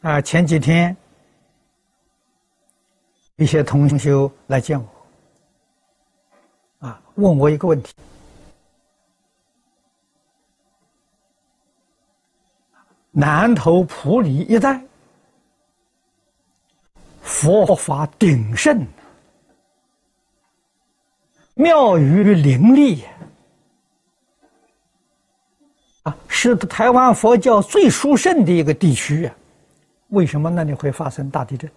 啊，前几天一些同修来见我，啊，问我一个问题：南头普里一带佛法鼎盛，庙宇林立。是台湾佛教最殊胜的一个地区啊，为什么那里会发生大地震？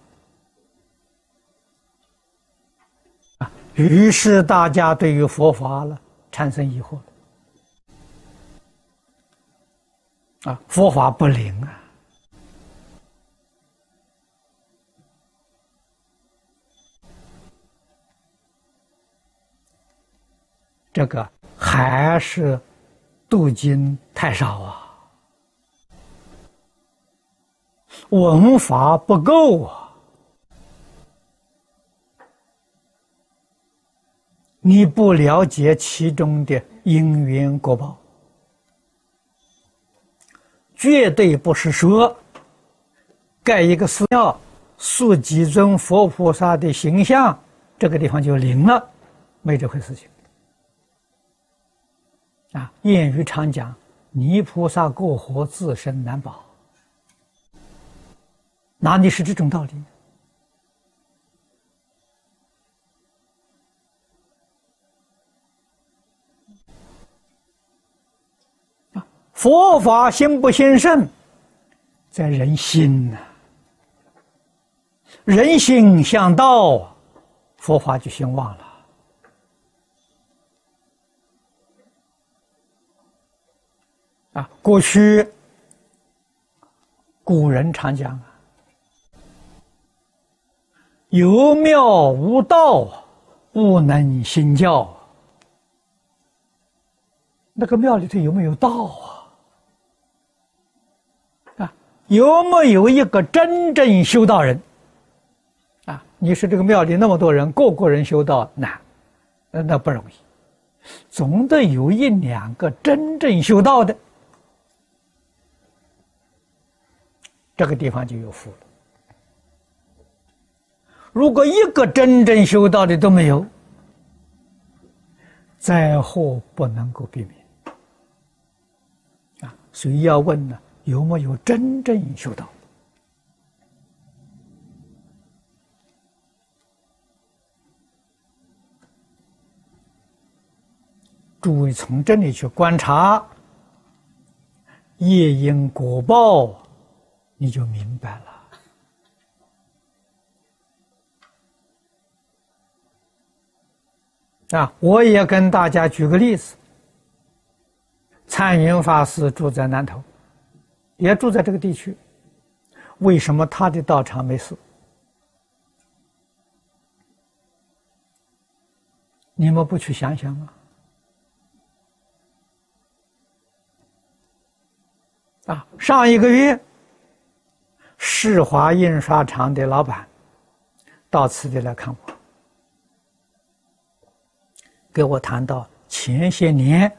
啊，于是大家对于佛法了产生疑惑啊，佛法不灵啊，这个还是。镀金太少啊，文法不够啊，你不了解其中的因缘果报，绝对不是说盖一个寺庙、塑几尊佛菩萨的形象，这个地方就灵了，没这回事情。啊，谚语常讲：“泥菩萨过河，自身难保。”哪里是这种道理？啊，佛法兴不兴盛，在人心呐。人心向道，佛法就兴旺了。啊，过去古人常讲啊，“有庙无道，不能兴教。”那个庙里头有没有道啊？啊，有没有一个真正修道人？啊，你说这个庙里那么多人，个个人修道难，那不容易，总得有一两个真正修道的。这个地方就有福了。如果一个真正修道的都没有，灾祸不能够避免啊！所以要问呢，有没有真正修道？诸位从这里去观察业因果报。你就明白了啊！我也跟大家举个例子：参云法师住在南头，也住在这个地区，为什么他的道场没事？你们不去想想吗？啊，上一个月。世华印刷厂的老板到此地来看我，给我谈到前些年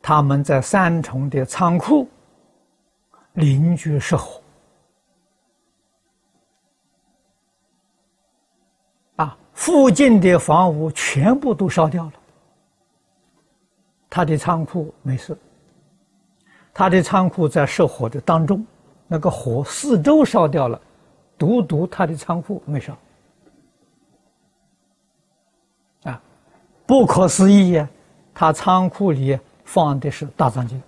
他们在三重的仓库邻居失火，啊，附近的房屋全部都烧掉了，他的仓库没事。他的仓库在失火的当中，那个火四周烧掉了，独独他的仓库没烧。不可思议呀！他仓库里放的是大藏经，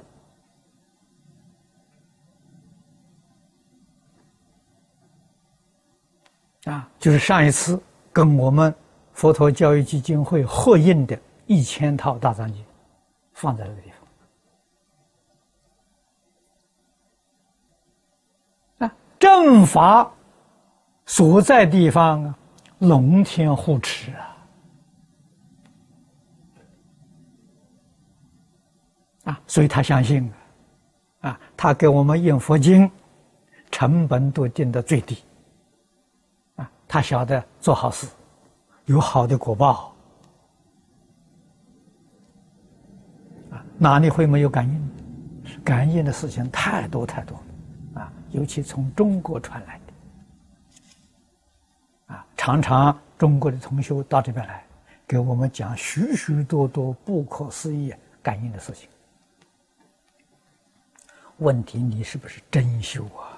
啊，就是上一次跟我们佛陀教育基金会合印的一千套大藏经，放在那个地方。正法所在地方啊，龙天护持啊，啊，所以他相信啊，他给我们印佛经，成本都定的最低，啊，他晓得做好事，有好的果报，啊，哪里会没有感应？感应的事情太多太多了。啊尤其从中国传来的，啊，常常中国的同修到这边来，给我们讲许许多多不可思议感应的事情。问题，你是不是真修啊？